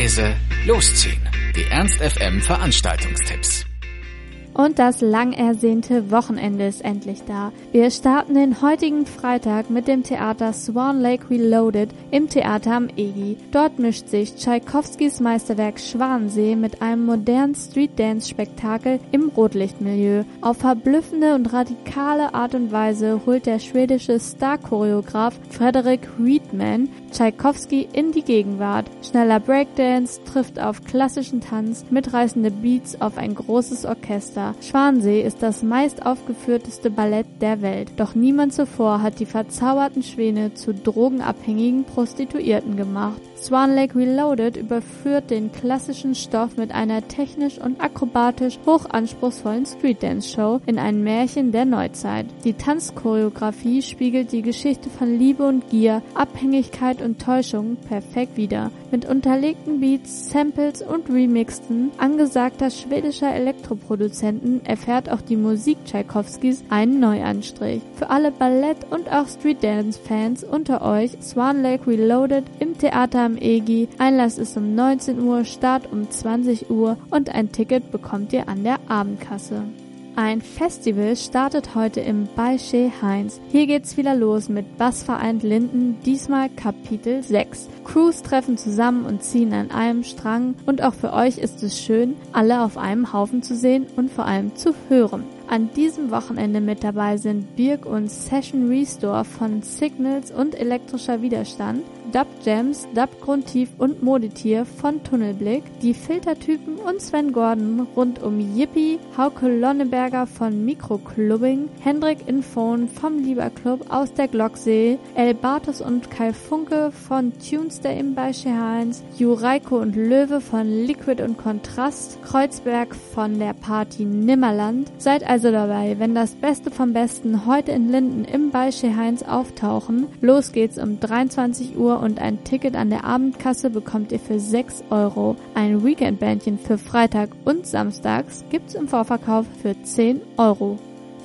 leise, losziehen. Die Ernst FM Veranstaltungstipps. Und das lang ersehnte Wochenende ist endlich da. Wir starten den heutigen Freitag mit dem Theater Swan Lake Reloaded im Theater am Egi. Dort mischt sich Tschaikowskis Meisterwerk Schwansee mit einem modernen Street-Dance-Spektakel im Rotlichtmilieu. Auf verblüffende und radikale Art und Weise holt der schwedische Star-Choreograf Frederick Reedman Tschaikowski in die Gegenwart. Schneller Breakdance trifft auf klassischen Tanz, mitreißende Beats auf ein großes Orchester. Schwansee ist das meist aufgeführteste Ballett der Welt. Doch niemand zuvor hat die verzauberten Schwäne zu drogenabhängigen Prostituierten gemacht. Swan Lake Reloaded überführt den klassischen Stoff mit einer technisch und akrobatisch hochanspruchsvollen Streetdance-Show in ein Märchen der Neuzeit. Die Tanzchoreografie spiegelt die Geschichte von Liebe und Gier, Abhängigkeit und Täuschung perfekt wider. Mit unterlegten Beats, Samples und Remixen angesagter schwedischer Elektroproduzenten erfährt auch die Musik Tchaikovskis einen Neuanstrich. Für alle Ballett- und auch Streetdance-Fans unter euch Swan Lake Reloaded im Theater am EGI. Einlass ist um 19 Uhr, Start um 20 Uhr und ein Ticket bekommt ihr an der Abendkasse. Ein Festival startet heute im Balche Heinz. Hier geht's wieder los mit Bassvereint Linden, diesmal Kapitel 6. Crews treffen zusammen und ziehen an einem Strang und auch für euch ist es schön, alle auf einem Haufen zu sehen und vor allem zu hören. An diesem Wochenende mit dabei sind Birk und Session Restore von Signals und elektrischer Widerstand, Dub Jams, Dub Grundtief und Modetier von Tunnelblick, die Filtertypen und Sven Gordon rund um Yippie, Hauke Lonneberger von Mikroclubbing, Hendrik Infon vom Lieberclub aus der Glocksee, El Bartos und Kai Funke von Tunester im Beische Heinz, Jureiko und Löwe von Liquid und Kontrast, Kreuzberg von der Party Nimmerland. Seid also dabei, wenn das Beste vom Besten heute in Linden im Beische Heinz auftauchen. Los geht's um 23 Uhr und ein Ticket an der Abendkasse bekommt ihr für 6 Euro. Ein Weekendbändchen für Freitag und Samstags gibt's im Vorverkauf für 10 Euro.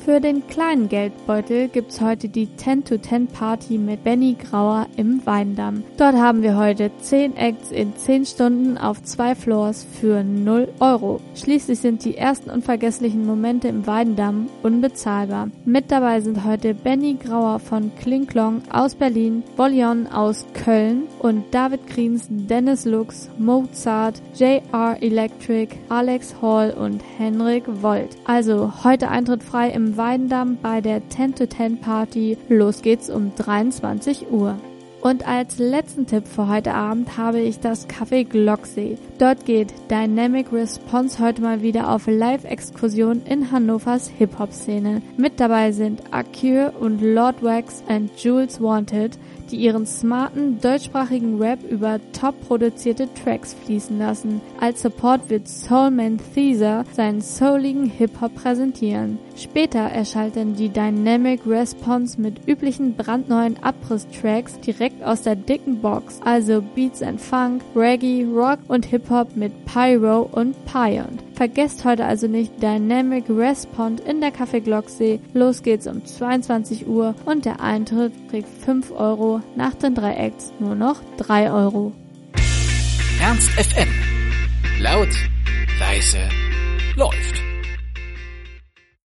Für den kleinen Geldbeutel gibt's heute die 10 to 10 Party mit Benny Grauer im Weindamm. Dort haben wir heute 10 Acts in 10 Stunden auf zwei Floors für 0 Euro. Schließlich sind die ersten unvergesslichen Momente im Weindamm unbezahlbar. Mit dabei sind heute Benny Grauer von Klinklong aus Berlin, Bollion aus Köln und David Kriens, Dennis Lux, Mozart, JR Electric, Alex Hall und Henrik Volt. Also heute Eintritt frei im Weindamm bei der 10 to 10 Party. Los geht's um 23 Uhr. Und als letzten Tipp für heute Abend habe ich das Café Glocksee. Dort geht Dynamic Response heute mal wieder auf Live-Exkursion in Hannovers Hip-Hop-Szene. Mit dabei sind Akir und Lord Wax and Jules Wanted die ihren smarten deutschsprachigen Rap über top produzierte Tracks fließen lassen. Als Support wird Soulman Theaser seinen souligen Hip-Hop präsentieren. Später erschalten die Dynamic Response mit üblichen brandneuen Abriss-Tracks direkt aus der dicken Box, also Beats and Funk, Reggae, Rock und Hip-Hop mit Pyro und Pyont. Vergesst heute also nicht Dynamic Response in der Café Glocksee. Los geht's um 22 Uhr und der Eintritt kriegt 5 Euro, nach den drei Acts nur noch 3 Euro. Ernst FM. Laut, leise, läuft.